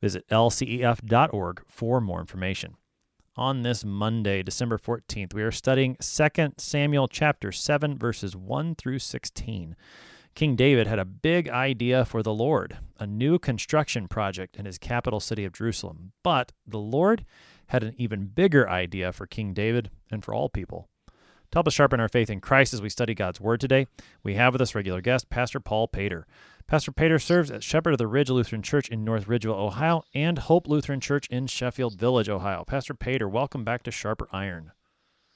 Visit lcef.org for more information. On this Monday, December 14th, we are studying 2 Samuel chapter 7 verses 1 through 16. King David had a big idea for the Lord, a new construction project in his capital city of Jerusalem. But the Lord had an even bigger idea for King David and for all people. To help us sharpen our faith in Christ as we study God's Word today, we have with us regular guest, Pastor Paul Pater. Pastor Pater serves as Shepherd of the Ridge Lutheran Church in North Ridgeville, Ohio, and Hope Lutheran Church in Sheffield Village, Ohio. Pastor Pater, welcome back to Sharper Iron.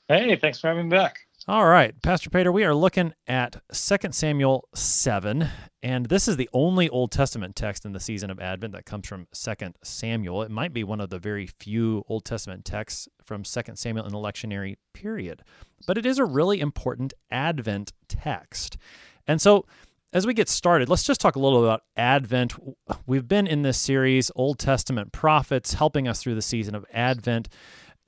Hey, thanks for having me back. All right, Pastor Pater, we are looking at 2 Samuel 7, and this is the only Old Testament text in the season of Advent that comes from 2 Samuel. It might be one of the very few Old Testament texts from 2 Samuel in the lectionary period, but it is a really important Advent text. And so, as we get started, let's just talk a little about Advent. We've been in this series, Old Testament prophets, helping us through the season of Advent.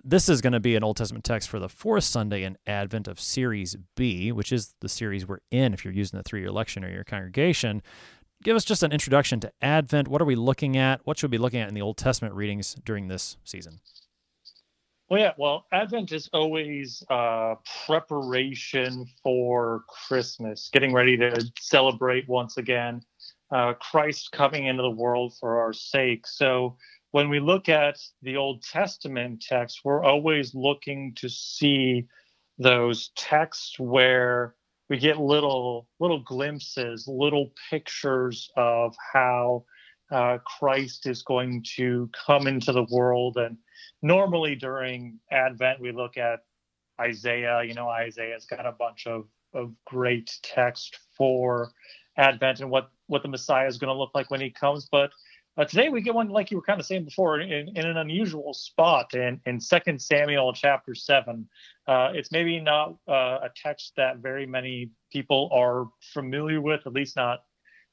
This is going to be an Old Testament text for the fourth Sunday in Advent of Series B, which is the series we're in if you're using the three year lectionary or your congregation. Give us just an introduction to Advent. What are we looking at? What should we be looking at in the Old Testament readings during this season? Well, yeah, well, Advent is always uh, preparation for Christmas, getting ready to celebrate once again uh, Christ coming into the world for our sake. So, when we look at the Old Testament text, we're always looking to see those texts where we get little little glimpses, little pictures of how uh, Christ is going to come into the world. And normally during Advent, we look at Isaiah. You know, Isaiah's got a bunch of of great text for Advent and what what the Messiah is going to look like when he comes, but uh, today we get one like you were kind of saying before in, in an unusual spot in in Second Samuel chapter seven. Uh, it's maybe not uh, a text that very many people are familiar with, at least not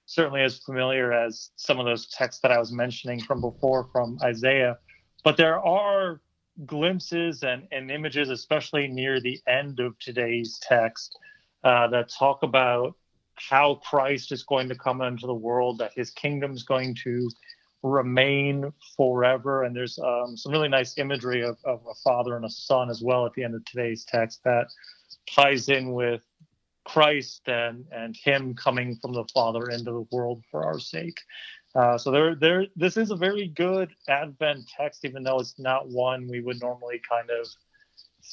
certainly as familiar as some of those texts that I was mentioning from before from Isaiah. But there are glimpses and, and images, especially near the end of today's text, uh, that talk about how Christ is going to come into the world, that his kingdom is going to remain forever. And there's um, some really nice imagery of, of a father and a son as well at the end of today's text that ties in with Christ and, and him coming from the Father into the world for our sake. Uh, so there, there, this is a very good Advent text, even though it's not one we would normally kind of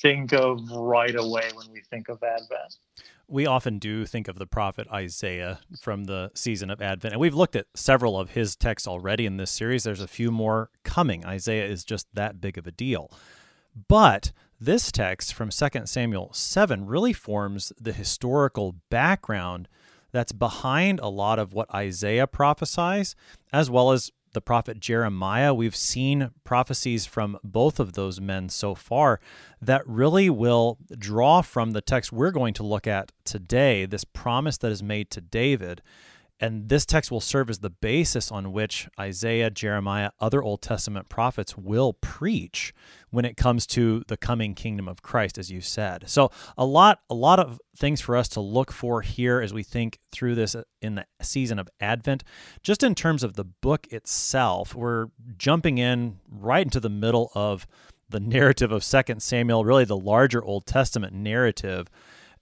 think of right away when we think of Advent we often do think of the prophet Isaiah from the season of Advent, and we've looked at several of his texts already in this series. There's a few more coming. Isaiah is just that big of a deal. But this text from 2 Samuel 7 really forms the historical background that's behind a lot of what Isaiah prophesies, as well as the prophet Jeremiah. We've seen prophecies from both of those men so far that really will draw from the text we're going to look at today, this promise that is made to David and this text will serve as the basis on which Isaiah, Jeremiah, other Old Testament prophets will preach when it comes to the coming kingdom of Christ, as you said. So a lot, a lot of things for us to look for here as we think through this in the season of Advent. Just in terms of the book itself, we're jumping in right into the middle of the narrative of Second Samuel, really the larger Old Testament narrative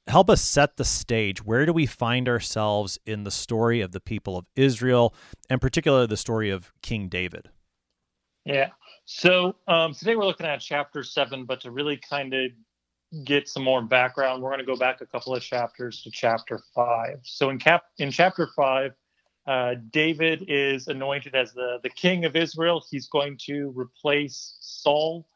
help us set the stage. Where do we find ourselves in the story of the people of Israel, and particularly the story of King David? Yeah. So um, today we're looking at chapter seven, but to really kind of get some more background, we're going to go back a couple of chapters to chapter five. So in cap in chapter five, uh, David is anointed as the the king of Israel. He's going to replace Saul,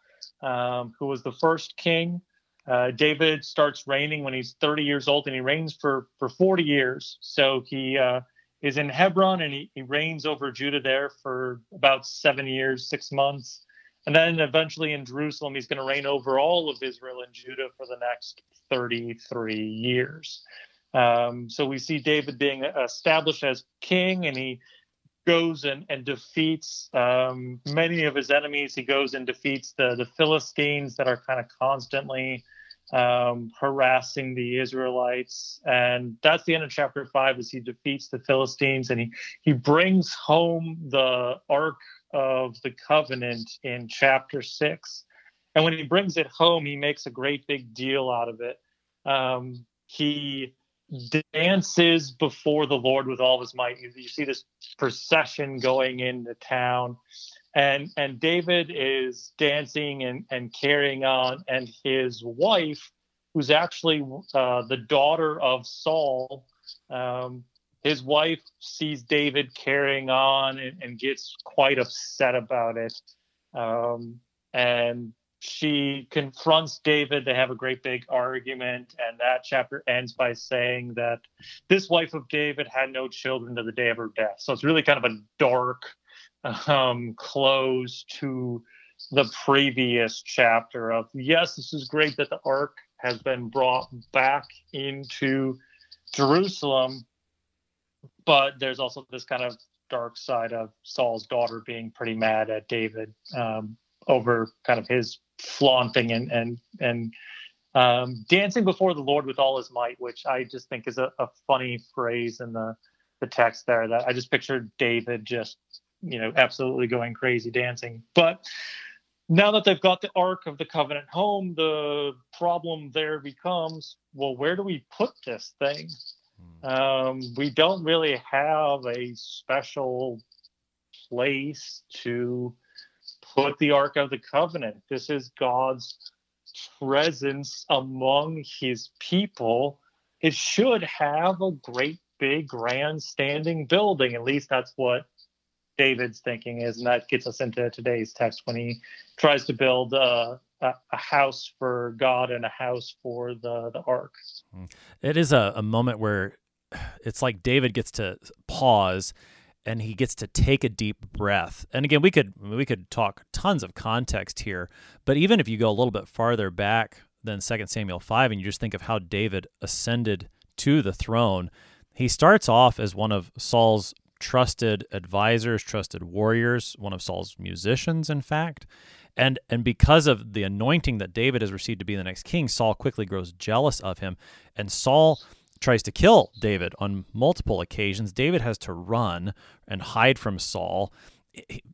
um, who was the first king. Uh, David starts reigning when he's 30 years old, and he reigns for for 40 years. So he uh, is in Hebron and he, he reigns over Judah there for about seven years, six months. And then eventually in Jerusalem, he's going to reign over all of Israel and Judah for the next 33 years. Um, so we see David being established as king, and he goes and, and defeats um, many of his enemies. He goes and defeats the, the Philistines that are kind of constantly um, harassing the Israelites. And that's the end of chapter five as he defeats the Philistines and he, he brings home the Ark of the Covenant in chapter six. And when he brings it home, he makes a great big deal out of it. Um, he dances before the Lord with all his might. You, you see this procession going into town and and David is dancing and and carrying on, and his wife, who's actually uh, the daughter of Saul, um, his wife sees David carrying on and, and gets quite upset about it, um, and she confronts David. They have a great big argument, and that chapter ends by saying that this wife of David had no children to the day of her death. So it's really kind of a dark um, close to the previous chapter of yes, this is great that the ark has been brought back into Jerusalem, but there's also this kind of dark side of Saul's daughter being pretty mad at David um, over kind of his flaunting and and and um, dancing before the Lord with all his might, which I just think is a, a funny phrase in the the text there. That I just pictured David just you know, absolutely going crazy dancing. But now that they've got the Ark of the Covenant home, the problem there becomes well, where do we put this thing? Hmm. Um, we don't really have a special place to put the Ark of the Covenant. This is God's presence among his people. It should have a great big grand standing building. At least that's what David's thinking is, and that gets us into today's text when he tries to build a, a, house for God and a house for the the ark. Hmm. It is a, a moment where it's like David gets to pause and he gets to take a deep breath. And again, we could we could talk tons of context here, but even if you go a little bit farther back than 2 Samuel 5 and you just think of how David ascended to the throne, he starts off as one of Saul's trusted advisors, trusted warriors, one of Saul's musicians, in fact. And and because of the anointing that David has received to be the next king, Saul quickly grows jealous of him, and Saul tries to kill David on multiple occasions. David has to run and hide from Saul.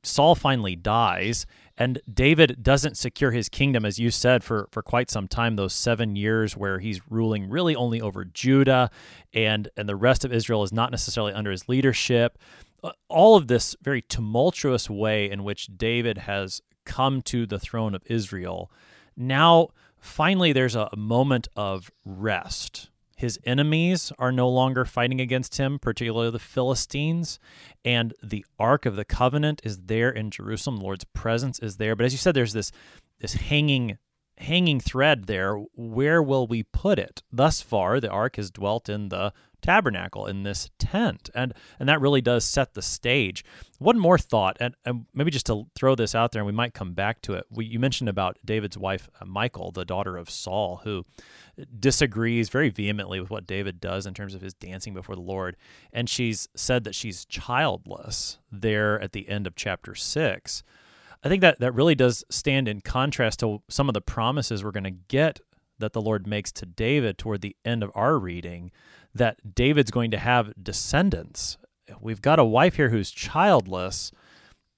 Saul finally dies, and David doesn't secure his kingdom, as you said, for, for quite some time, those seven years where he's ruling really only over Judah, and, and the rest of Israel is not necessarily under his leadership. Uh, all of this very tumultuous way in which David has come to the throne of Israel. Now, finally, there's a moment of rest his enemies are no longer fighting against him, particularly the Philistines. And the Ark of the Covenant is there in Jerusalem. The Lord's presence is there. But as you said, there's this this hanging hanging thread there. Where will we put it? Thus far, the ark has dwelt in the tabernacle in this tent. And and that really does set the stage. One more thought and, and maybe just to throw this out there and we might come back to it. We, you mentioned about david's wife uh, michal the daughter of saul who disagrees very vehemently with what david does in terms of his dancing before the lord. And she's said that she's childless there at the end of chapter 6 i think that that really does stand in contrast to some of the promises we're going to get that the lord makes to david toward the end of our reading that David's going to have descendants. We've got a wife here who's childless,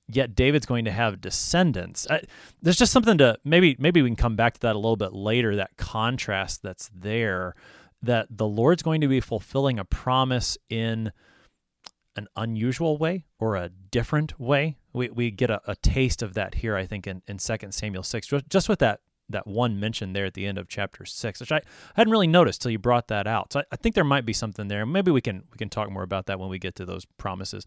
yet David's going to have descendants. There's just something to maybe maybe we can come back to that a little bit later. That contrast that's there, that the Lord's going to be fulfilling a promise in an unusual way or a different way. We we get a, a taste of that here, I think, in, in 2 Samuel 6, just with that that one mention there at the end of chapter six, which I hadn't really noticed till you brought that out. So I, I, think there might be something there. Maybe we can we can talk more about that when we get to those promises.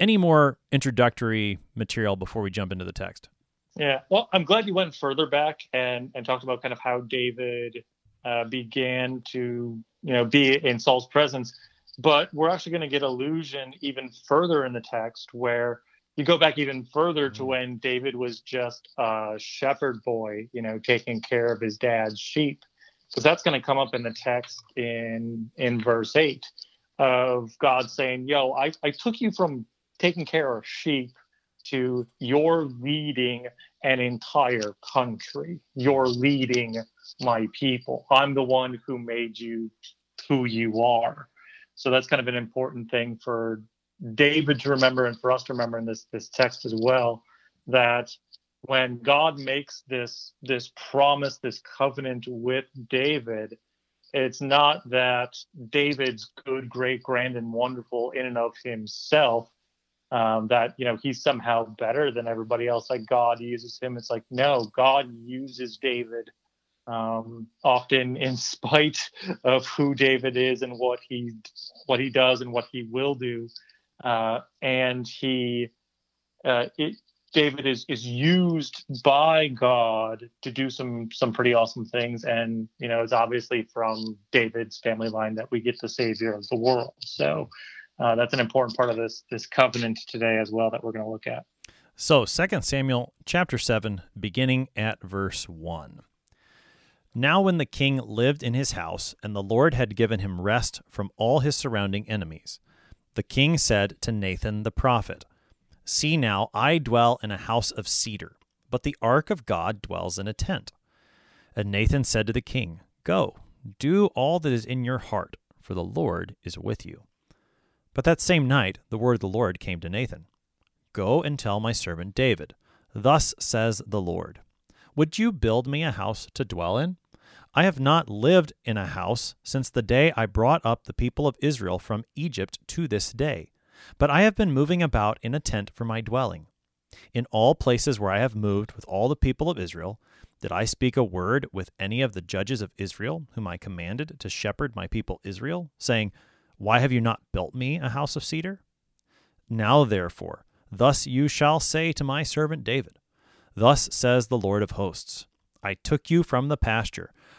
Any more introductory material before we jump into the text? Yeah, well, I'm glad you went further back and and talked about kind of how David uh, began to you know be in Saul's presence. but we're actually going to get allusion even further in the text where you go back even further to mm-hmm. when David was just a shepherd boy, you know, taking care of his dad's sheep. Because that's going to come up in the text in in verse eight of God saying, "Yo, I, I took you from taking care of sheep to you're leading an entire country. You're leading my people. I'm the one who made you who you are." So that's kind of an important thing for David to remember and for us to remember in this this text as well that when God makes this this promise, this covenant with David, it's not that David's good, great, grand, and wonderful in and of himself. Um, that you know he's somehow better than everybody else. Like God uses him. It's like no, God uses David um, often in spite of who David is and what he what he does and what he will do. Uh, and he uh, it, David is is used by God to do some some pretty awesome things, and you know it's obviously from David's family line that we get the Savior of the world. So uh, that's an important part of this this covenant today as well that we're going to look at. So, 2 Samuel chapter 7, beginning at verse 1. Now, when the king lived in his house, and the Lord had given him rest from all his surrounding enemies, the king said to Nathan the prophet, See now, I dwell in a house of cedar, but the ark of God dwells in a tent. And Nathan said to the king, Go, do all that is in your heart, for the Lord is with you. But that same night the word of the Lord came to Nathan Go and tell my servant David, Thus says the Lord, Would you build me a house to dwell in? I have not lived in a house since the day I brought up the people of Israel from Egypt to this day, but I have been moving about in a tent for my dwelling. In all places where I have moved with all the people of Israel, did I speak a word with any of the judges of Israel, whom I commanded to shepherd my people Israel, saying, Why have you not built me a house of cedar? Now, therefore, thus you shall say to my servant David, Thus says the Lord of hosts I took you from the pasture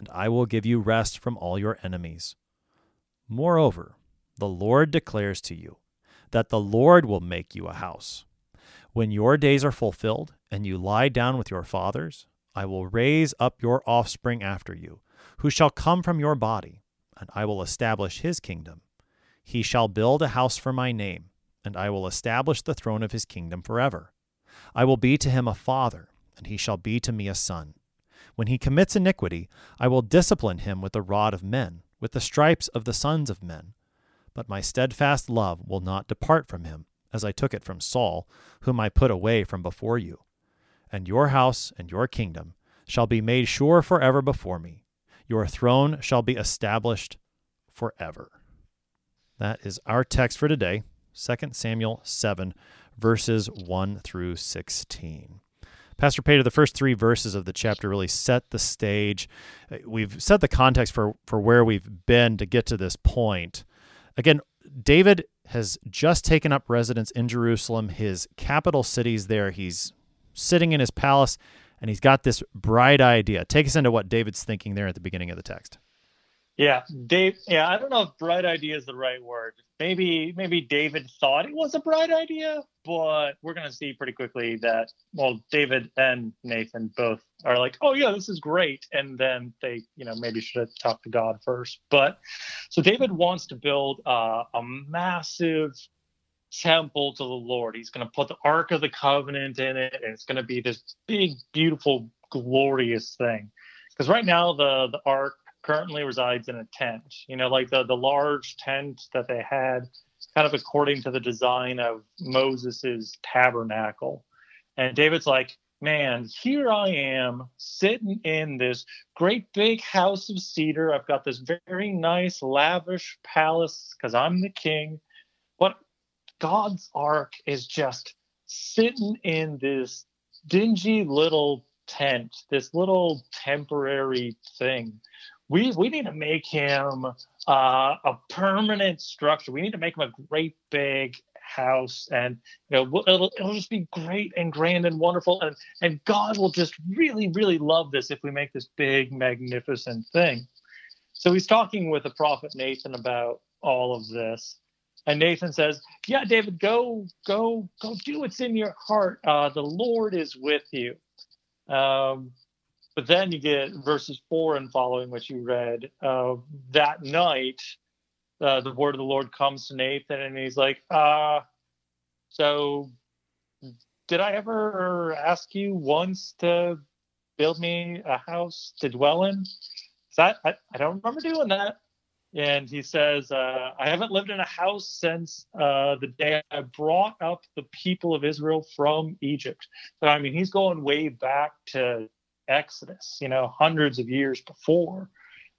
and I will give you rest from all your enemies. Moreover, the Lord declares to you that the Lord will make you a house. When your days are fulfilled and you lie down with your fathers, I will raise up your offspring after you, who shall come from your body, and I will establish his kingdom. He shall build a house for my name, and I will establish the throne of his kingdom forever. I will be to him a father, and he shall be to me a son. When he commits iniquity, I will discipline him with the rod of men, with the stripes of the sons of men. But my steadfast love will not depart from him, as I took it from Saul, whom I put away from before you. And your house and your kingdom shall be made sure forever before me. Your throne shall be established forever. That is our text for today, 2 Samuel 7, verses 1 through 16. Pastor Pater, the first three verses of the chapter really set the stage. Uh, we've set the context for, for where we've been to get to this point. Again, David has just taken up residence in Jerusalem, his capital city's there. He's sitting in his palace and he's got this bright idea. Take us into what David's thinking there at the beginning of the text. Yeah, Dave. Yeah, I don't know if bright idea is the right word. Maybe maybe David thought it was a bright idea, but we're gonna see pretty quickly that well, David and Nathan both are like, oh yeah, this is great, and then they you know maybe should have talked to God first. But so David wants to build uh, a massive temple to the Lord. He's to put the Ark of the Covenant in it, and it's to be this big, beautiful, glorious thing. Because right now the the Ark currently resides in a tent. You know, like the the large tent that they had, kind of according to the design of Moses's tabernacle. And David's like, man, here I am sitting in this great big house of cedar. I've got this very nice, lavish palace because I'm the king. But God's ark is just sitting in this dingy little tent, this little temporary thing. We we need to make him uh, a permanent structure. We need to make him a great big house, and you know it'll, it'll just be great and grand and wonderful, and and God will just really really love this if we make this big magnificent thing. So he's talking with the prophet Nathan about all of this, and Nathan says, "Yeah, David, go go go do what's in your heart. Uh, the Lord is with you." Um, but then you get verses four and following, which you read. Uh, that night, uh, the word of the Lord comes to Nathan, and he's like, uh, "So, did I ever ask you once to build me a house to dwell in? That I, I don't remember doing that." And he says, uh, "I haven't lived in a house since uh, the day I brought up the people of Israel from Egypt." So I mean, he's going way back to Exodus, you know, hundreds of years before.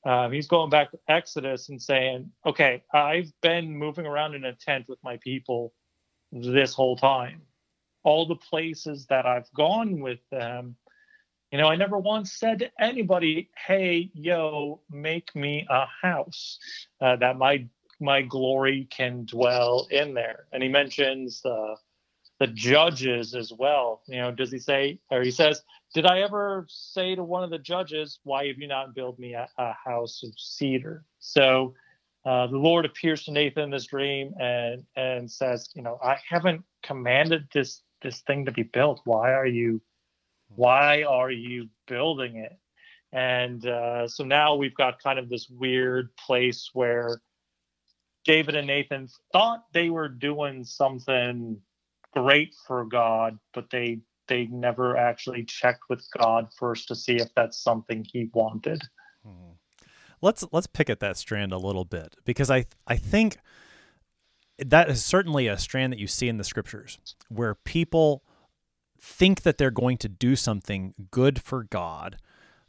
Um, he's going back to Exodus and saying, okay, I've been moving around in a tent with my people this whole time. All the places that I've gone with them, you know, I never once said to anybody, hey, yo, make me a house uh, that my my glory can dwell in there. And he mentions uh, the judges as well. You know, does he say, or he says, did I ever say to one of the judges, Why have you not built me a, a house of cedar? So uh, the Lord appears to Nathan in this dream and and says, You know, I haven't commanded this this thing to be built. Why are you why are you building it? And uh, so now we've got kind of this weird place where David and Nathan thought they were doing something great for God, but they they never actually checked with God first to see if that's something He wanted. Hmm. Let's let's pick at that strand a little bit because I I think that is certainly a strand that you see in the scriptures where people think that they're going to do something good for God,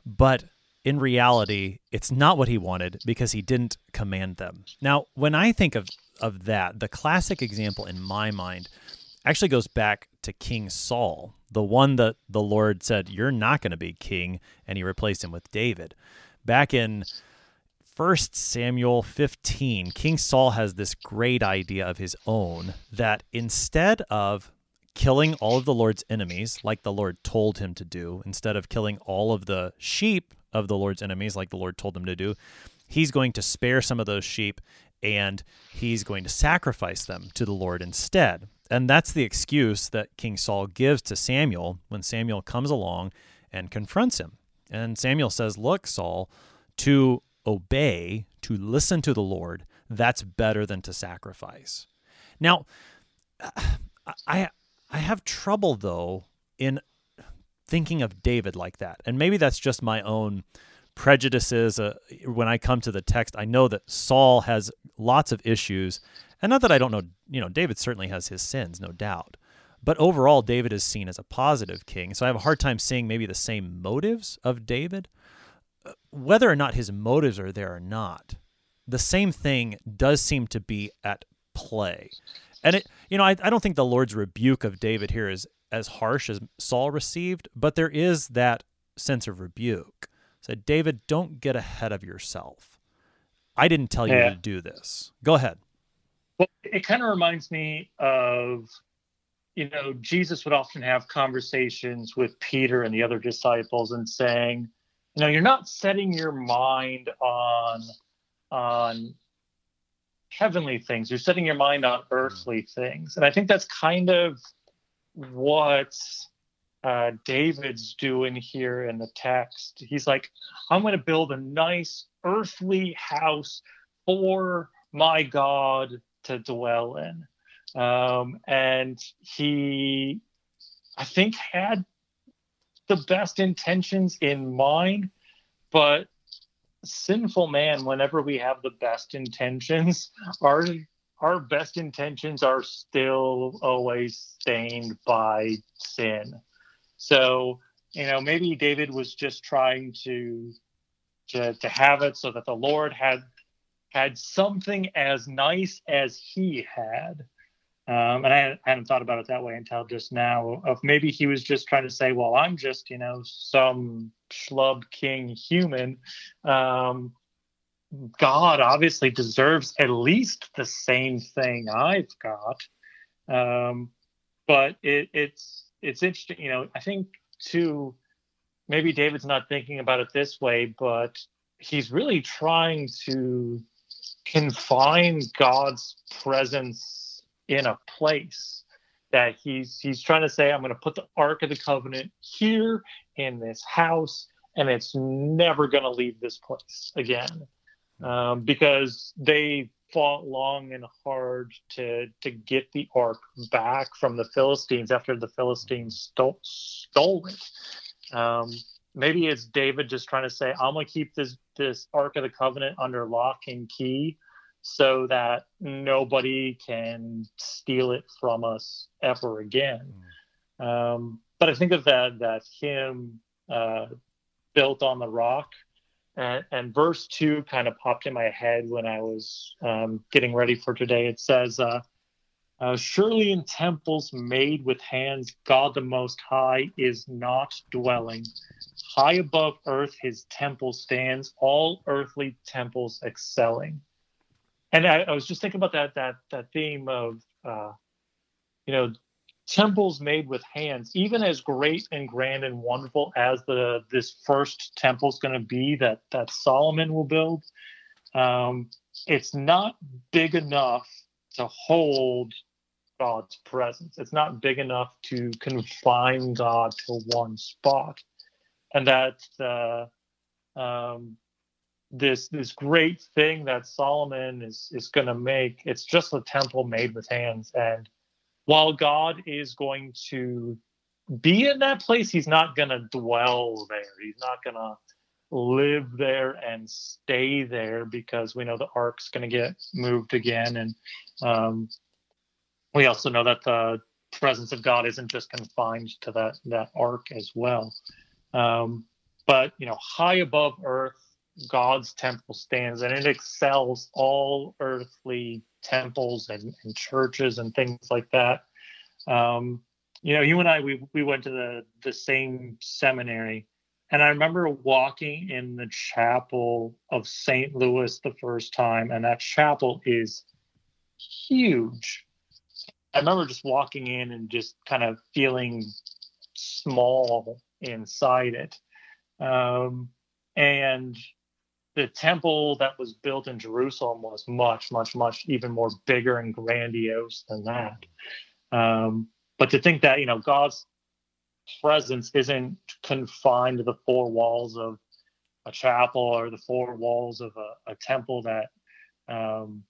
but in reality, it's not what he wanted because he didn't command them. Now, when I think of, of that, the classic example in my mind actually goes back to King Saul, the one that the Lord said, You're not going to be king, and he replaced him with David. Back in 1 Samuel 15, King Saul has this great idea of his own that instead of killing all of the Lord's enemies, like the Lord told him to do, instead of killing all of the sheep of the Lord's enemies, like the Lord told him to do, he's going to spare some of those sheep and he's going to sacrifice them to the Lord instead. And that's the excuse that King Saul gives to Samuel when Samuel comes along and confronts him. And Samuel says, Look, Saul, to obey, to listen to the Lord, that's better than to sacrifice. Now, I, I have trouble, though, in thinking of David like that. And maybe that's just my own prejudices. Uh, when I come to the text, I know that Saul has lots of issues and not that I don't know, you know, David certainly has his sins, no doubt. But overall, David is seen as a positive king. So I have a hard time seeing maybe the same motives of David. Uh, whether or not his motives are there or not, the same thing does seem to be at play. And it, you know, I, I don't think the Lord's rebuke of David here is as harsh as Saul received, but there is that sense of rebuke. Said, David, don't get ahead of yourself. I didn't tell you yeah. to do this. Go ahead. Well, it kind of reminds me of, you know, Jesus would often have conversations with Peter and the other disciples and saying, you know, you're not setting your mind on on heavenly things. You're setting your mind on mm-hmm. earthly things. And I think that's kind of what uh, David's doing here in the text. He's like, I'm going to build a nice earthly house for my God to dwell in. Um, and he, I think, had the best intentions in mind, but sinful man, whenever we have the best intentions, our our best intentions are still always stained by sin. So, you know, maybe David was just trying to to to have it so that the Lord had had something as nice as he had. Um, and I hadn't thought about it that way until just now. Of maybe he was just trying to say, "Well, I'm just, you know, some schlub king human. Um, God obviously deserves at least the same thing I've got." Um, but it, it's it's interesting, you know. I think too, maybe David's not thinking about it this way, but he's really trying to confine God's presence in a place that he's he's trying to say i'm going to put the ark of the covenant here in this house and it's never going to leave this place again um, because they fought long and hard to to get the ark back from the philistines after the philistines stole, stole it um, maybe it's david just trying to say i'm going to keep this this ark of the covenant under lock and key so that nobody can steal it from us ever again. Mm. Um, but I think of that that hymn uh, built on the rock, and, and, verse two kind of popped in my head when I was um, getting ready for today. It says, uh, uh, "Surely in temples made with hands, God the Most High is not dwelling." High above earth, his temple stands, all earthly temples excelling and I, I, was just thinking about that that that theme of uh, you know temples made with hands even as great and grand and wonderful as the this first temple is going to be that that solomon will build um, it's not big enough to hold god's presence it's not big enough to confine god to one spot and that uh, um, this this great thing that Solomon is is going to make. It's just a temple made with hands, and while God is going to be in that place, He's not going to dwell there. He's not going to live there and stay there because we know the ark's going to get moved again, and um, we also know that the presence of God isn't just confined to that that ark as well. Um, but you know, high above earth God's temple stands and it excels all earthly temples and, and churches and things like that. Um, you know, you and I, we, we went to the, the same seminary. And I remember walking in the chapel of St. Louis the first time, and that chapel is huge. I remember just walking in and just kind of feeling small inside it. Um, and the temple that was built in Jerusalem was much, much, much even more bigger and grandiose than that. Um, but to think that you know God's presence isn't confined to the four walls of a chapel or the four walls of a, a temple that um,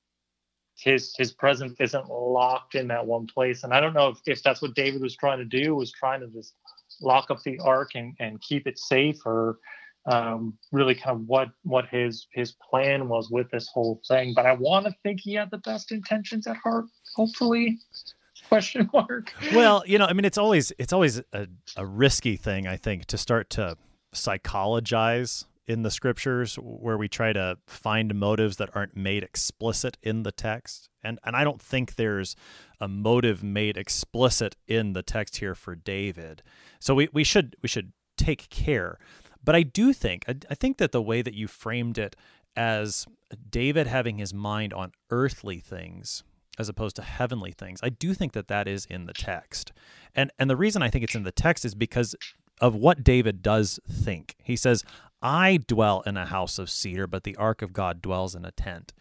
his his presence isn't locked in that one place and i don't know if, if that's what david was trying to do was trying to just lock up the ark and, and keep it safe or um, really kind of what what his his plan was with this whole thing. But I want to think he had the best intentions at heart. Hopefully, question mark. Well, you know, I mean, it's always it's always a, a risky thing. I think to start to psychologize in the scriptures where we try to find motives that aren't made explicit in the text. And and I don't think there's a motive made explicit in the text here for David. So we, we should we should take care. But I do think, I, I think that the way that you framed it as David having his mind on earthly things as opposed to heavenly things, I do think that that is in the text. And and the reason I think it's in the text is because of what David does think. He says, "I dwell in a house of cedar, but the ark of God dwells in a tent."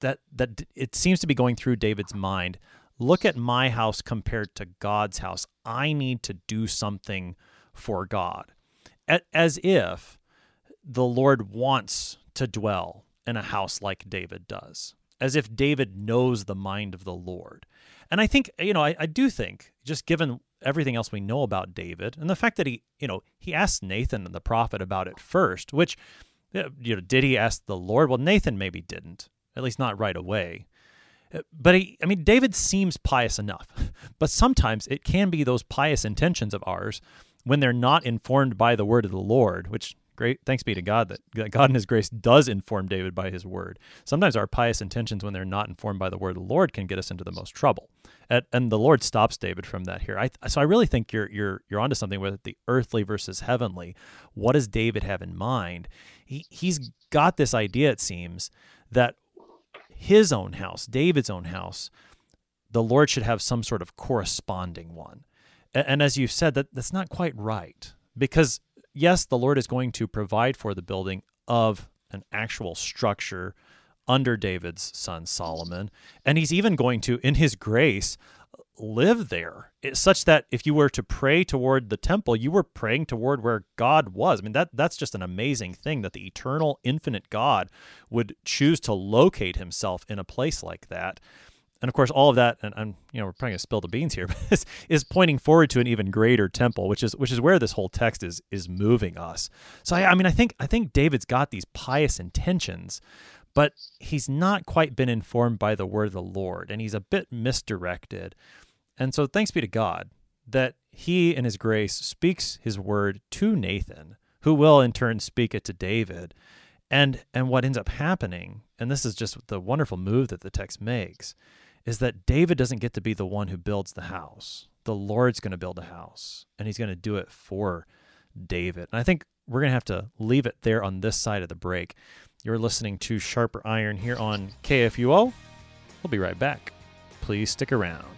That that it seems to be going through David's mind. Look at my house compared to God's house. I need to do something for God as if the Lord wants to dwell in a house like David does, as if David knows the mind of the Lord. And I think, you know, I, I do think, just given everything else we know about David and the fact that he, you know, he asked Nathan the prophet about it first, which, you know, did he ask the Lord? Well, Nathan maybe didn't, at least not right away. Uh, but he, I mean, David seems pious enough, but sometimes it can be those pious intentions of ours when they're not informed by the word of the Lord, which Great, thanks be to God that, that God in His grace does inform David by His word. Sometimes our pious intentions, when they're not informed by the word of the Lord, can get us into the most trouble. And, and the Lord stops David from that here. I, so I really think you're you're you're onto something with the earthly versus heavenly. What does David have in mind? He he's got this idea, it seems, that his own house, David's own house, the Lord should have some sort of corresponding one. And, as you said, that that's not quite right because yes, the Lord is going to provide for the building of an actual structure under David's son Solomon. And he's even going to, in his grace, live there, such that if you were to pray toward the temple, you were praying toward where God was. I mean, that that's just an amazing thing that the eternal, infinite God would choose to locate himself in a place like that and of course, all of that, and I'm, you know, we're probably gonna spill the beans here, is, is pointing forward to an even greater temple, which is which is where this whole text is is moving us. So I, I mean, I think I think David's got these pious intentions, but he's not quite been informed by the word of the Lord, and he's a bit misdirected. And so, thanks be to God that He, in His grace, speaks His word to Nathan, who will in turn speak it to David. And and what ends up happening, and this is just the wonderful move that the text makes is that David doesn't get to be the one who builds the house. The Lord's going to build a house, and he's going to do it for David. And I think we're going to have to leave it there on this side of the break. You're listening to Sharper Iron here on KFUO. We'll be right back. Please stick around.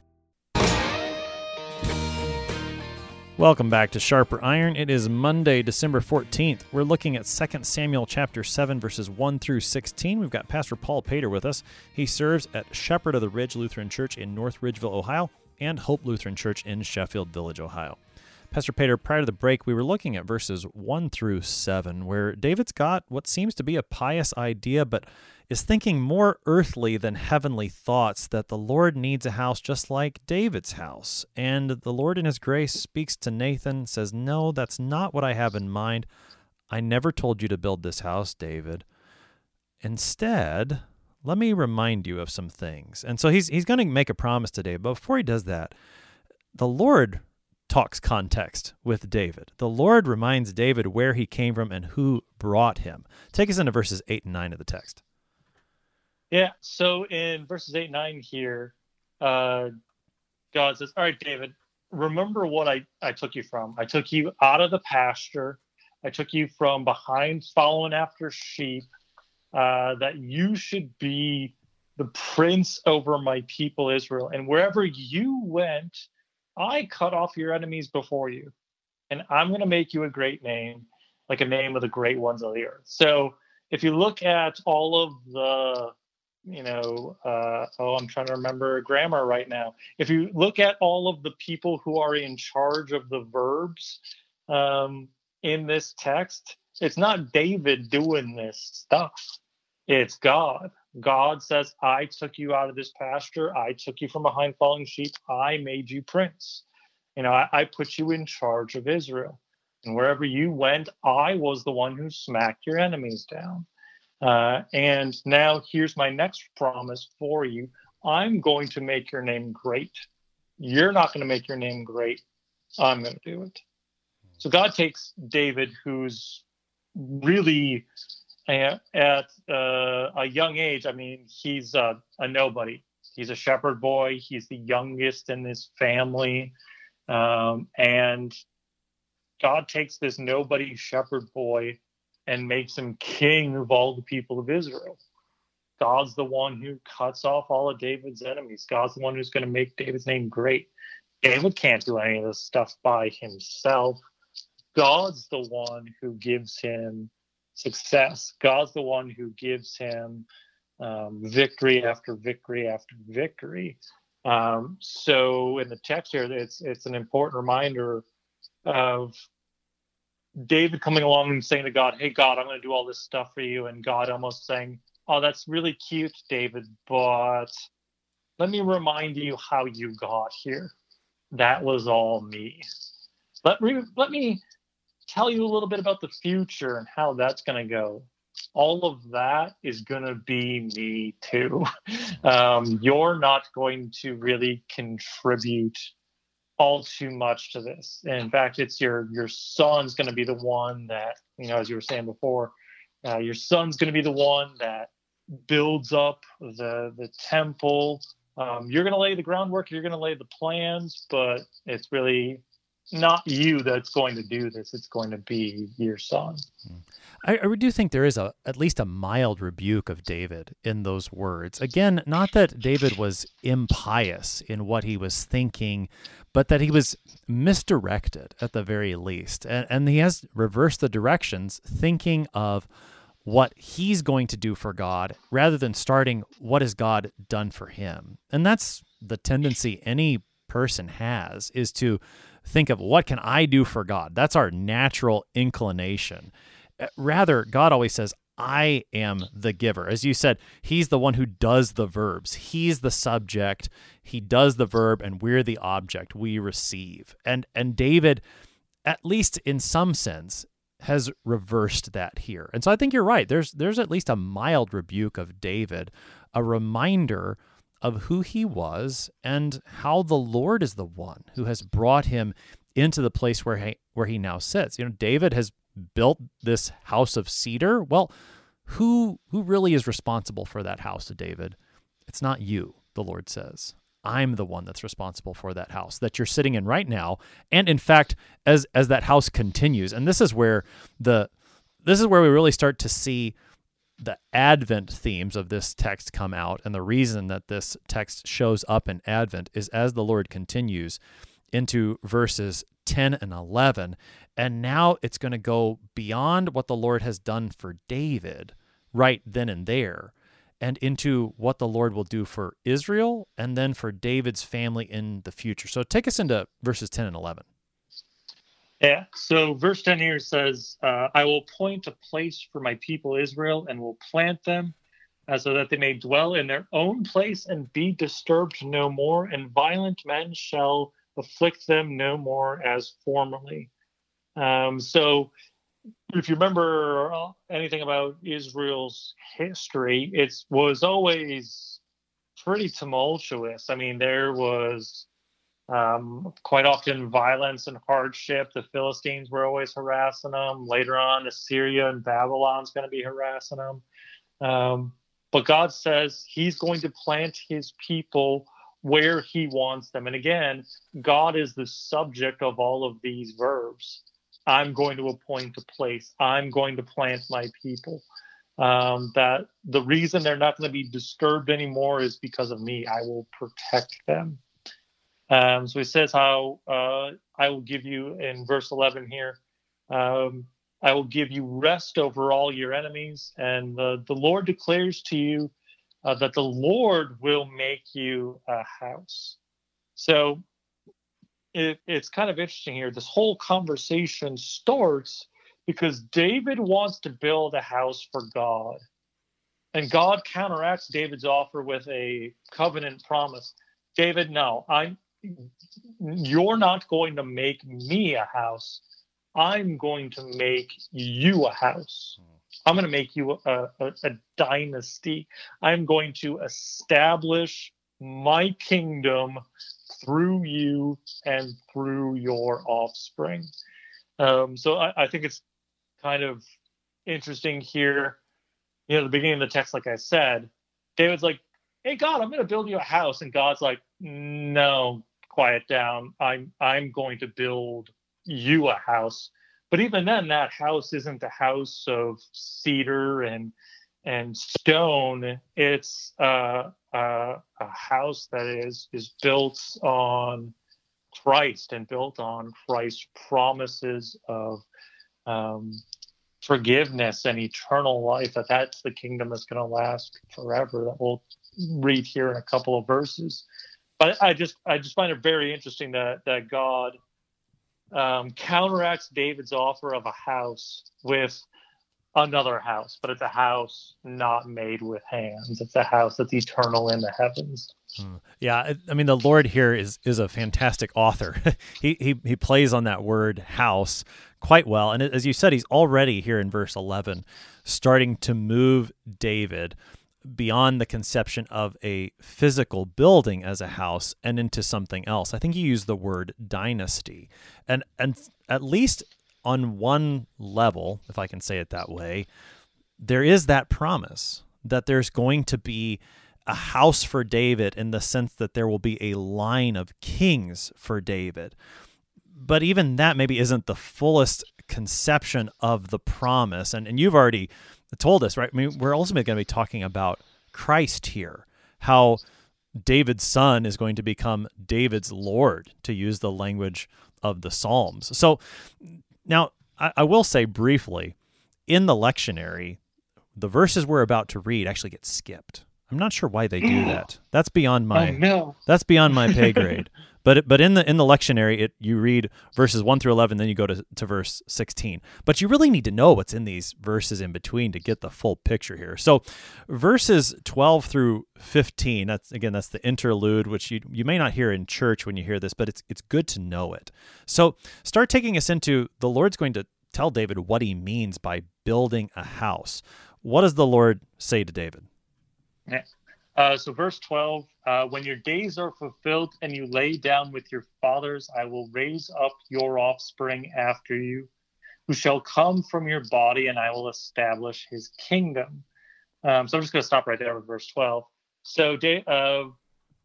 Welcome back to Sharper Iron. It is Monday, December 14th. We're looking at 2 Samuel chapter 7 verses 1 through 16. We've got Pastor Paul Pater with us. He serves at Shepherd of the Ridge Lutheran Church in North Ridgeville, Ohio, and Hope Lutheran Church in Sheffield Village, Ohio. Pastor Pater, prior to the break, we were looking at verses 1 through 7, where David's got what seems to be a pious idea, but is thinking more earthly than heavenly thoughts that the Lord needs a house just like David's house. And the Lord, in His grace, speaks to Nathan, says, No, that's not what I have in mind. I never told you to build this house, David. Instead, let me remind you of some things. And so he's, he's going to make a promise today. But before he does that, the Lord talks context with David. The Lord reminds David where he came from and who brought him. Take us into verses 8 and 9 of the text. Yeah. So in verses eight nine here, uh, God says, "All right, David, remember what I I took you from. I took you out of the pasture. I took you from behind, following after sheep. Uh, that you should be the prince over my people Israel, and wherever you went, I cut off your enemies before you, and I'm going to make you a great name, like a name of the great ones of the earth." So if you look at all of the you know, uh, oh, I'm trying to remember grammar right now. If you look at all of the people who are in charge of the verbs um, in this text, it's not David doing this stuff. It's God. God says, I took you out of this pasture. I took you from behind falling sheep. I made you prince. You know, I, I put you in charge of Israel. And wherever you went, I was the one who smacked your enemies down. Uh, and now here's my next promise for you I'm going to make your name great. You're not going to make your name great. I'm going to do it. So God takes David, who's really at, at uh, a young age, I mean, he's a, a, nobody. He's a shepherd boy. He's the youngest in his family. Um, and God takes this nobody shepherd boy and makes him king of all the people of Israel. God's the one who cuts off all of David's enemies. God's the one who's going to make David's name great. David can't do any of this stuff by himself. God's the one who gives him success. God's the one who gives him um, victory after victory after victory. Um, so in the text here, it's it's an important reminder of David coming along and saying to God, "Hey God, I'm going to do all this stuff for you," and God almost saying, "Oh, that's really cute, David, but let me remind you how you got here. That was all me. Let me let me tell you a little bit about the future and how that's going to go. All of that is going to be me too. Um, you're not going to really contribute all too much to this. And in fact, it's your your son's going to be the one that you know, as you were saying before, uh, your son's going to be the one that builds up the the temple. Um, you're going to lay the groundwork. You're going to lay the plans, but it's really not you that's going to do this. It's going to be your son. Hmm. I, I do think there is a at least a mild rebuke of David in those words. Again, not that David was impious in what he was thinking, but that he was misdirected at the very least. And, and he has reversed the directions, thinking of what he's going to do for God rather than starting what has God done for him. And that's the tendency any person has is to think of what can I do for God? That's our natural inclination. Uh, rather, God always says, I am the giver. As you said, he's the one who does the verbs. He's the subject. He does the verb and we're the object. We receive. And and David at least in some sense has reversed that here. And so I think you're right. There's there's at least a mild rebuke of David, a reminder of who he was and how the Lord is the one who has brought him into the place where he, where he now sits. You know, David has built this house of cedar. Well, who who really is responsible for that house, David? It's not you, the Lord says. I'm the one that's responsible for that house that you're sitting in right now. And in fact, as as that house continues, and this is where the this is where we really start to see the Advent themes of this text come out. And the reason that this text shows up in Advent is as the Lord continues into verses 10 and 11. And now it's going to go beyond what the Lord has done for David right then and there and into what the Lord will do for Israel and then for David's family in the future. So take us into verses 10 and 11. Yeah. So verse 10 here says, uh, I will appoint a place for my people Israel and will plant them uh, so that they may dwell in their own place and be disturbed no more, and violent men shall afflict them no more as formerly. Um, so if you remember anything about Israel's history, it was always pretty tumultuous. I mean, there was um, quite often, violence and hardship. The Philistines were always harassing them. Later on, Assyria and Babylon's going to be harassing them. Um, but God says He's going to plant His people where He wants them. And again, God is the subject of all of these verbs. I'm going to appoint a place. I'm going to plant my people. Um, that the reason they're not going to be disturbed anymore is because of me. I will protect them. Um, so he says how uh, I will give you in verse 11 here. Um, I will give you rest over all your enemies, and the, the Lord declares to you uh, that the Lord will make you a house. So it, it's kind of interesting here. This whole conversation starts because David wants to build a house for God. And God counteracts David's offer with a covenant promise. David, no, I you're not going to make me a house. I'm going to make you a house. I'm going to make you a, a, a dynasty. I'm going to establish my kingdom through you and through your offspring. Um, so I, I, think it's kind of interesting here. You know, the beginning of the text, like I said, David's like, "Hey God, I'm going to build you a house," and God's like, "No, quiet down. I'm I'm going to build you a house. But even then, that house isn't a house of cedar and and stone. It's uh, uh, a house that is is built on Christ and built on Christ's promises of um, forgiveness and eternal life. That that's the kingdom that's going to last forever. That we'll read here in a couple of verses. But I just I just find it very interesting that that God um, counteracts David's offer of a house with another house, but it's a house not made with hands. It's a house that's eternal in the heavens. Hmm. Yeah, I mean the Lord here is is a fantastic author. he he he plays on that word house quite well, and as you said, he's already here in verse eleven starting to move David beyond the conception of a physical building as a house and into something else. I think you used the word dynasty, and and at least on one level, if I can say it that way, there is that promise that there's going to be a house for David in the sense that there will be a line of kings for David. But even that maybe isn't the fullest conception of the promise. And, and you've already told us, right? I mean, we're ultimately going to be talking about Christ here, how David's son is going to become David's Lord, to use the language of the Psalms. So now, I, I will say briefly, in the lectionary, the verses we're about to read actually get skipped. I'm not sure why they do that. That's beyond my oh, no. that's beyond my pay grade. But but in the in the lectionary, it you read verses one through eleven, then you go to, to verse sixteen. But you really need to know what's in these verses in between to get the full picture here. So verses twelve through fifteen. That's again that's the interlude, which you you may not hear in church when you hear this, but it's it's good to know it. So start taking us into the Lord's going to tell David what he means by building a house. What does the Lord say to David? Uh, so, verse 12 uh, When your days are fulfilled and you lay down with your fathers, I will raise up your offspring after you, who shall come from your body, and I will establish his kingdom. Um, so, I'm just going to stop right there with verse 12. So, uh,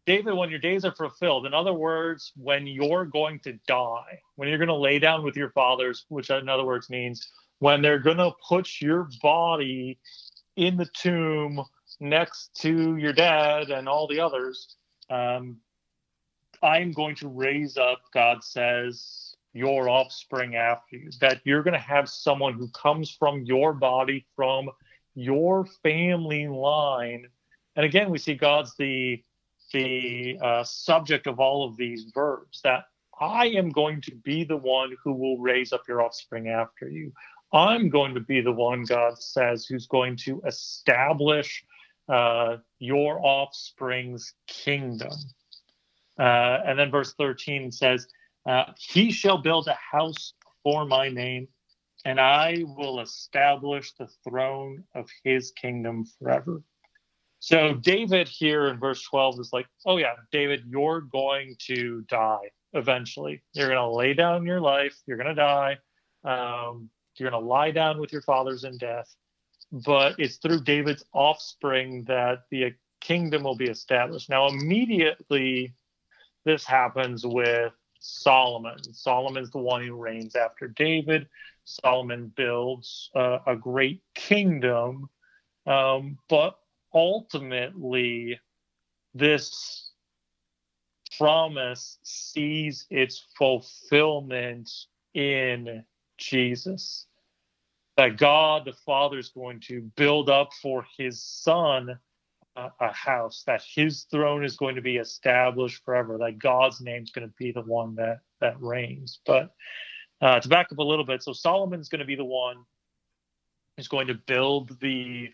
David, when your days are fulfilled, in other words, when you're going to die, when you're going to lay down with your fathers, which in other words means when they're going to put your body in the tomb next to your dad and all the others, um, I'm going to raise up, God says, your offspring after you. That you're going to have someone who comes from your body, from your family line. And again, we see God's the the uh, subject of all of these verbs. That I am going to be the one who will raise up your offspring after you. I'm going to be the one, God says, who's going to establish uh, your offspring's kingdom. Uh, and then verse 13 says, uh, He shall build a house for my name, and I will establish the throne of his kingdom forever. So, David here in verse 12 is like, Oh, yeah, David, you're going to die eventually. You're going to lay down your life, you're going to die. Um, you're going to lie down with your fathers in death but it's through David's offspring that the kingdom will be established. Now, immediately, this happens with Solomon. Solomon's the one who reigns after David. Solomon builds uh, a great kingdom, um, but ultimately, this promise sees its fulfillment in Jesus that God the Father is going to build up for his son a, a house, that his throne is going to be established forever, that God's name is going to be the one that, that reigns. But uh, to back up a little bit, so Solomon's going to be the one who's going to build the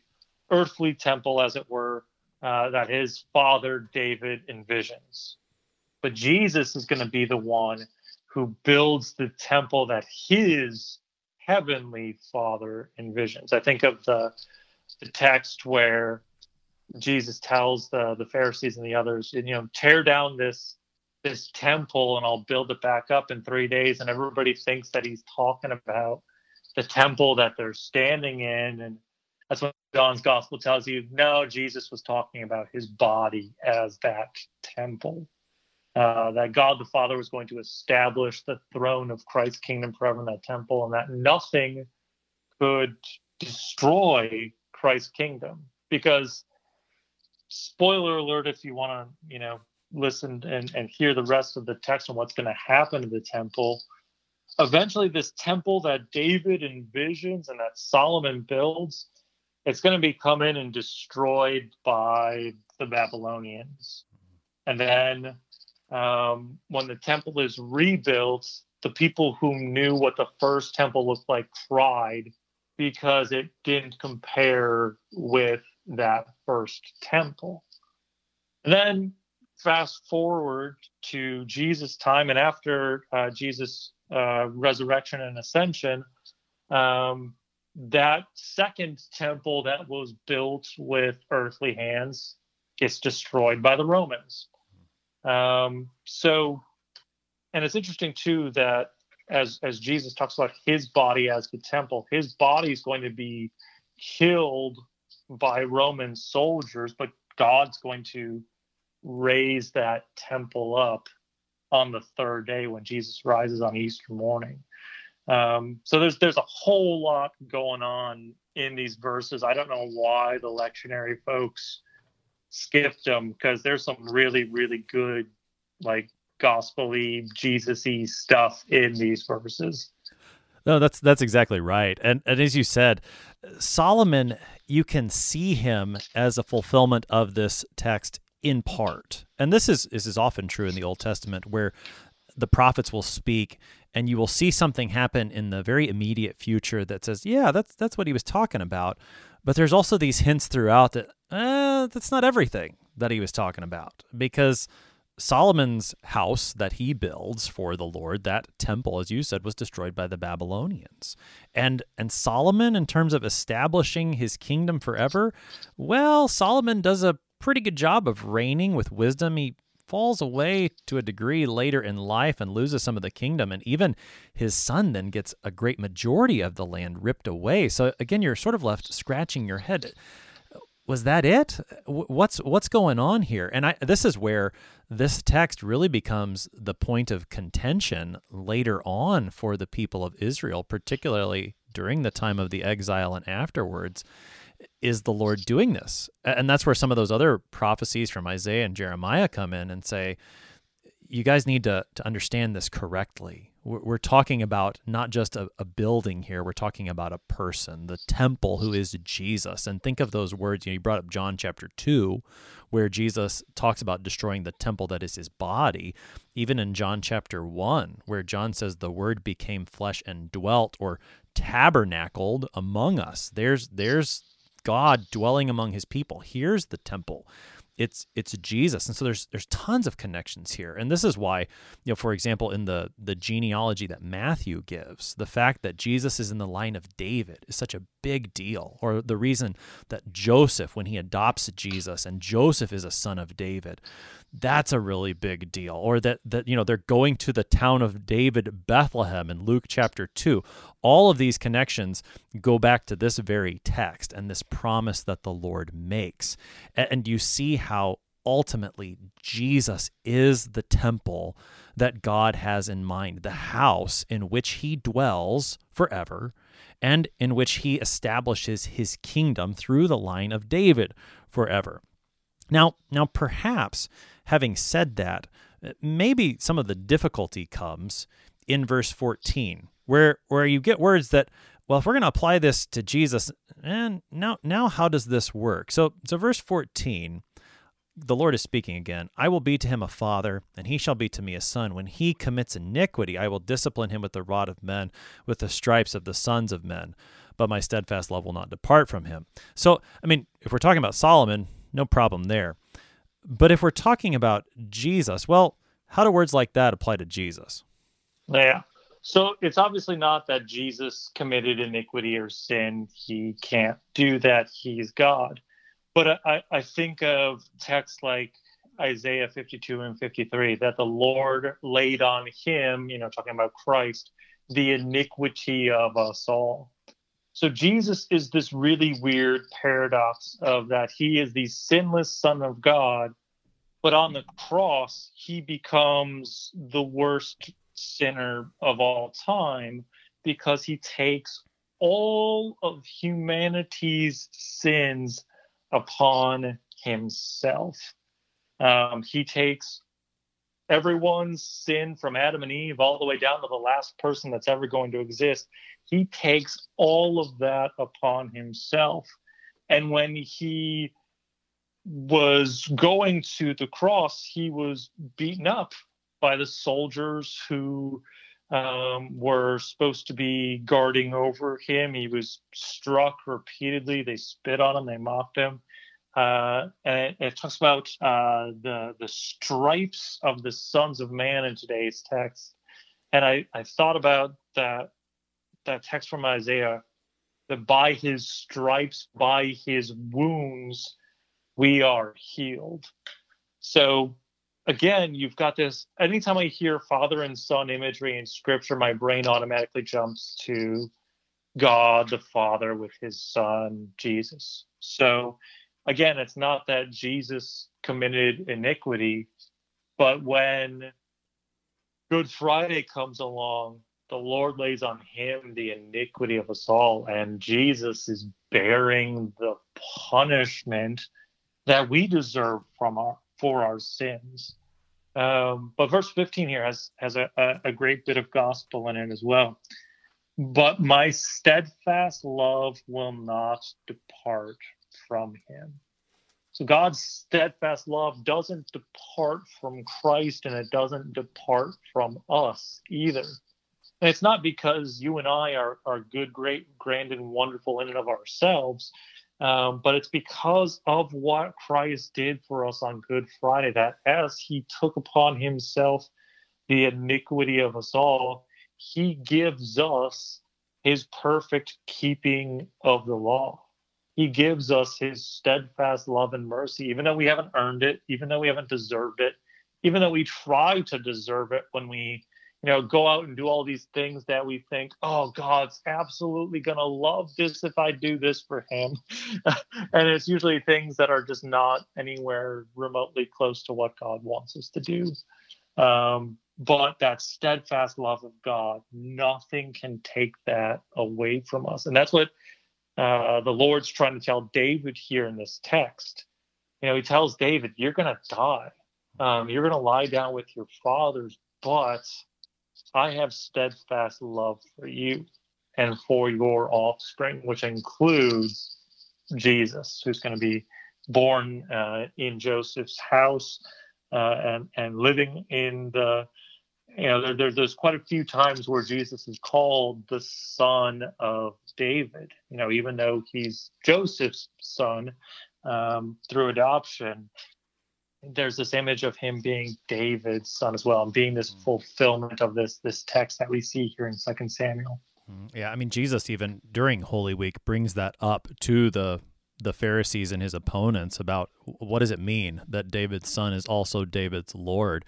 earthly temple, as it were, uh, that his father David envisions. But Jesus is going to be the one who builds the temple that his heavenly Father envisions. I think of the the text where Jesus tells the the Pharisees and the others, you know, tear down this this temple and I'll build it back up in three days. And everybody thinks that he's talking about the temple that they're standing in. And that's what John's gospel tells you. No, Jesus was talking about his body as that temple uh, that God the Father was going to establish the throne of Christ's kingdom forever in that temple, and that nothing could destroy Christ's kingdom. Because, spoiler alert, if you want to, you know, listen and, and hear the rest of the text on what's going to happen to the temple, eventually this temple that David envisions and that Solomon builds, it's going to be come in and destroyed by the Babylonians. And then um, when the temple is rebuilt, the people who knew what the first temple looked like cried because it didn't compare with that first temple. And then fast forward to Jesus' time, and after uh, Jesus' uh, resurrection and ascension, um, that second temple that was built with earthly hands gets destroyed by the Romans. Um, so, and it's interesting too that as as Jesus talks about his body as the temple, his body is going to be killed by Roman soldiers, but God's going to raise that temple up on the third day when Jesus rises on Easter morning. Um, so there's there's a whole lot going on in these verses. I don't know why the lectionary folks skipped them because there's some really really good like gospely Jesus-y stuff in these verses. No, that's that's exactly right. And and as you said, Solomon, you can see him as a fulfillment of this text in part. And this is this is often true in the Old Testament where the prophets will speak and you will see something happen in the very immediate future that says, yeah, that's that's what he was talking about. But there's also these hints throughout that eh, that's not everything that he was talking about because Solomon's house that he builds for the Lord, that temple, as you said, was destroyed by the Babylonians. And and Solomon, in terms of establishing his kingdom forever, well, Solomon does a pretty good job of reigning with wisdom. He falls away to a degree later in life and loses some of the kingdom. And even his son then gets a great majority of the land ripped away. So again, you're sort of left scratching your head. Was that it? What's what's going on here? And I this is where this text really becomes the point of contention later on for the people of Israel, particularly during the time of the exile and afterwards is the Lord doing this? And that's where some of those other prophecies from Isaiah and Jeremiah come in and say, you guys need to, to understand this correctly. We're, we're talking about not just a, a, building here, we're talking about a person, the temple who is Jesus. And think of those words. You, know, you brought up John chapter 2, where Jesus talks about destroying the temple that is his body. Even in John chapter 1, where John says the word became flesh and dwelt or tabernacled among us. There's there's God dwelling among his people. Here's the temple. It's it's Jesus. And so there's there's tons of connections here. And this is why, you know, for example, in the the genealogy that Matthew gives, the fact that Jesus is in the line of David is such a big deal. Or the reason that Joseph when he adopts Jesus and Joseph is a son of David, that's a really big deal or that that you know they're going to the town of David Bethlehem in Luke chapter 2 all of these connections go back to this very text and this promise that the Lord makes. And you see how ultimately Jesus is the temple that God has in mind the house in which he dwells forever and in which he establishes his kingdom through the line of David forever now now perhaps having said that, maybe some of the difficulty comes in verse 14, where where you get words that, well, if we're going to apply this to Jesus, and now now how does this work? So so verse 14, the Lord is speaking again. I will be to him a father, and he shall be to me a son. When he commits iniquity, I will discipline him with the rod of men, with the stripes of the sons of men. But my steadfast love will not depart from him. So, I mean, if we're talking about Solomon, no problem there. But if we're talking about Jesus, well, how do words like that apply to Jesus? Yeah. So it's obviously not that Jesus committed iniquity or sin. He can't do that. He's God. But I, I think of texts like Isaiah 52 and 53 that the Lord laid on him, you know, talking about Christ, the iniquity of us all. So Jesus is this really weird paradox of that he is the sinless Son of God, but on the cross he becomes the worst sinner of all time because he takes all of humanity's sins upon himself. Um, he takes everyone's sin from Adam and Eve all the way down to the last person that's ever going to exist. He takes all of that upon himself. And when he was going to the cross, he was beaten up by the soldiers who um, were supposed to be guarding over him. He was struck repeatedly. They spit on him. They mocked him. Uh, and it, it, talks about uh, the the stripes of the sons of man in today's text. And I, I thought about that that text from Isaiah that by his stripes, by his wounds, we are healed. So again, you've got this. Anytime I hear father and son imagery in scripture, my brain automatically jumps to God the Father with his son, Jesus. So again, it's not that Jesus committed iniquity, but when Good Friday comes along, the Lord lays on him the iniquity of us all, and Jesus is bearing the punishment that we deserve from our for our sins. Um, but verse 15 here has has a, a, a great bit of gospel in it as well. But my steadfast love will not depart from him. So God's steadfast love doesn't depart from Christ and it doesn't depart from us either. And it's not because you and I are, are good, great, grand, and wonderful in and of ourselves, um, but it's because of what Christ did for us on Good Friday that as he took upon himself the iniquity of us all, he gives us his perfect keeping of the law. He gives us his steadfast love and mercy, even though we haven't earned it, even though we haven't deserved it, even though we try to deserve it when we you know, go out and do all these things that we think, oh, God's absolutely going to love this if I do this for him. and it's usually things that are just not anywhere remotely close to what God wants us to do. Um, but that steadfast love of God, nothing can take that away from us. And that's what uh, the Lord's trying to tell David here in this text. You know, he tells David, you're going to die. Um, you're going to lie down with your fathers, but I have steadfast love for you and for your offspring, which includes Jesus, who's going to be born uh, in Joseph's house uh, and and living in the you know there, there, there's quite a few times where Jesus is called the son of David. You know, even though he's Joseph's son um, through adoption, there's this image of him being David's son as well, and being this mm. fulfillment of this this text that we see here in Second Samuel. Mm, yeah, I mean Jesus even during Holy Week brings that up to the the Pharisees and his opponents about what does it mean that David's son is also David's Lord.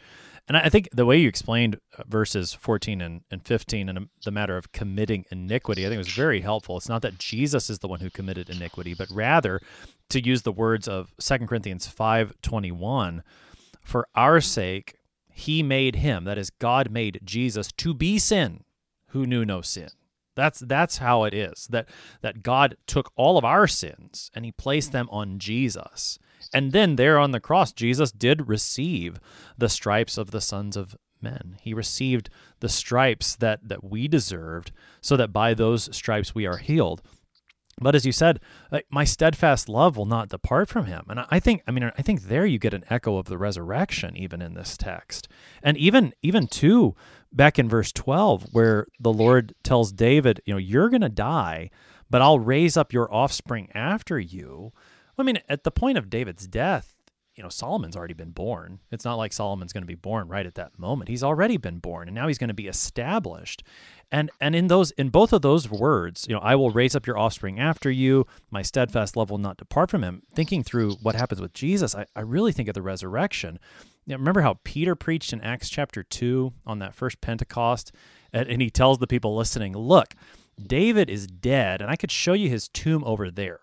And I think the way you explained uh, verses 14 and, and 15 and the matter of committing iniquity, I think was very helpful. It's not that Jesus is the one who committed iniquity, but rather to use the words of 2 Corinthians 5:21, for our sake he made him, that is God made Jesus to be sin who knew no sin. That's that's how it is. That that God took all of our sins and he placed them on Jesus. And then there on the cross, Jesus did receive the stripes of the sons of men. He received the stripes that, that we deserved, so that by those stripes we are healed. But as you said, uh, my steadfast love will not depart from him. And I think, I mean, I think there you get an echo of the resurrection, even in this text. And even, even too, back in verse 12, where the Lord tells David, you know, you're going to die, but I'll raise up your offspring after you. I mean, at the point of David's death, you know, Solomon's already been born. It's not like Solomon's going to be born right at that moment. He's already been born and now he's going to be established. And and in those in both of those words, you know, I will raise up your offspring after you, my steadfast love will not depart from him. Thinking through what happens with Jesus, I, I really think of the resurrection. Know, remember how Peter preached in Acts chapter 2 on that first Pentecost? And, and he tells the people listening, look, David is dead, and I could show you his tomb over there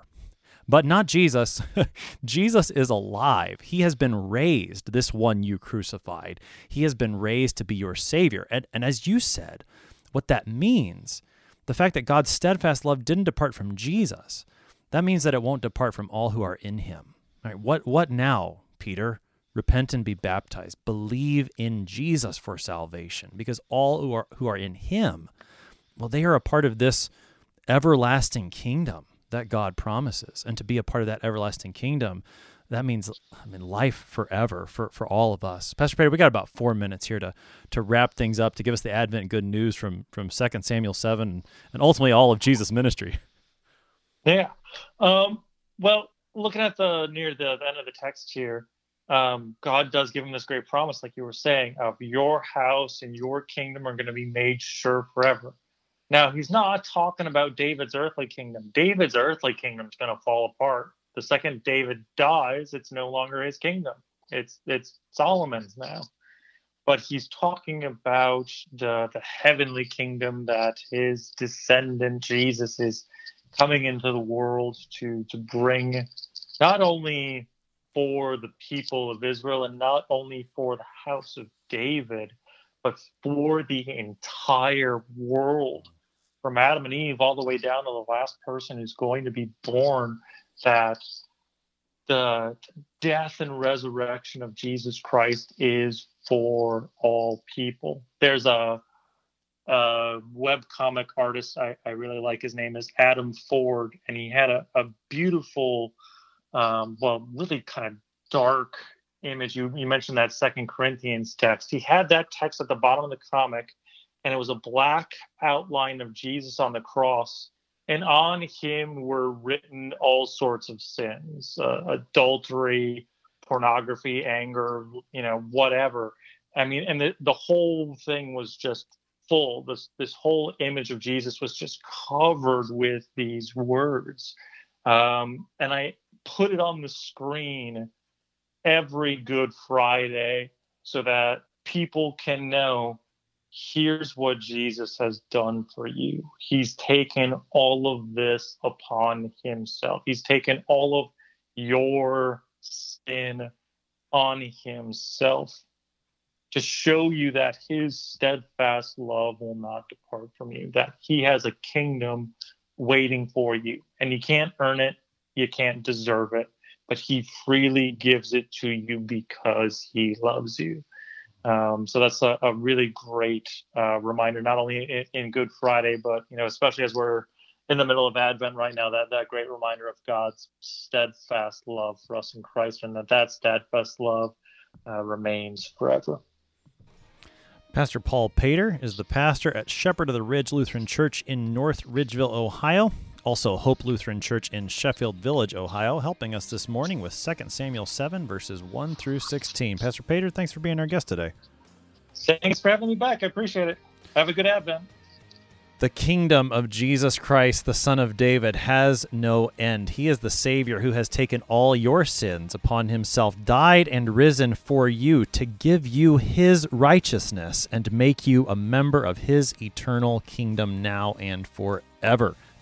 but not Jesus. Jesus is alive. He has been raised, this one you crucified. He has been raised to be your Savior. And, and as you said, what that means, the fact that God's steadfast love didn't depart from Jesus, that means that it won't depart from all who are in him. All right, what, what now, Peter? repent and be baptized believe in jesus for salvation because all who are who are in him well they are a part of this everlasting kingdom that god promises and to be a part of that everlasting kingdom that means I mean life forever for, for all of us. Pastor Pater, we got about four minutes here to to wrap things up to give us the Advent good news from from Second Samuel seven and ultimately all of Jesus' ministry. Yeah. Um, well, looking at the near the, the end of the text here, um, God does give him this great promise, like you were saying, of your house and your kingdom are going to be made sure forever. Now, he's not talking about David's earthly kingdom. David's earthly kingdom is going to fall apart. The second David dies, it's no longer his kingdom. It's it's Solomon's now. But he's talking about the the heavenly kingdom that his descendant Jesus is coming into the world to to bring not only for the people of Israel and not only for the house of David, but for the entire world, from Adam and Eve all the way down to the last person who's going to be born, that the death and resurrection of Jesus Christ is for all people. There's a, a web comic artist I, I really like. His name is Adam Ford, and he had a, a beautiful um, well, really kind of dark image. You you mentioned that Second Corinthians text. He had that text at the bottom of the comic, and it was a black outline of Jesus on the cross, and on him were written all sorts of sins, uh, adultery, pornography, anger, you know, whatever. I mean, and the the whole thing was just full. This this whole image of Jesus was just covered with these words. Um, and I put it on the screen every Good Friday so that people can know here's what Jesus has done for you. He's taken all of this upon himself, He's taken all of your sin on himself to show you that his steadfast love will not depart from you, that he has a kingdom waiting for you, and you can't earn it, you can't deserve it, but he freely gives it to you because he loves you. Um, so that's a, a really great uh, reminder, not only in, in, Good Friday, but you know, especially as we're in the middle of Advent right now, that that great reminder of God's steadfast love for us in Christ, and that that steadfast love uh, remains forever. Pastor Paul Pater is the pastor at Shepherd of the Ridge Lutheran Church in North Ridgeville, Ohio. Also, Hope Lutheran Church in Sheffield Village, Ohio, helping us this morning with 2 Samuel 7, verses 1 through 16. Pastor Pater, thanks for being our guest today. Thanks for having me back. I appreciate it. Have a good Advent. The kingdom of Jesus Christ, the Son of David, has no end. He is the Savior who has taken all your sins upon himself, died and risen for you to give you his righteousness and make you a member of his eternal kingdom now and forever.